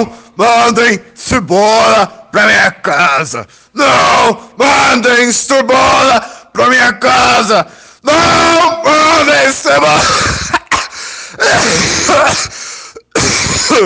Não mandem cebola pra minha casa! Não Mandem se bola pra minha casa! Não!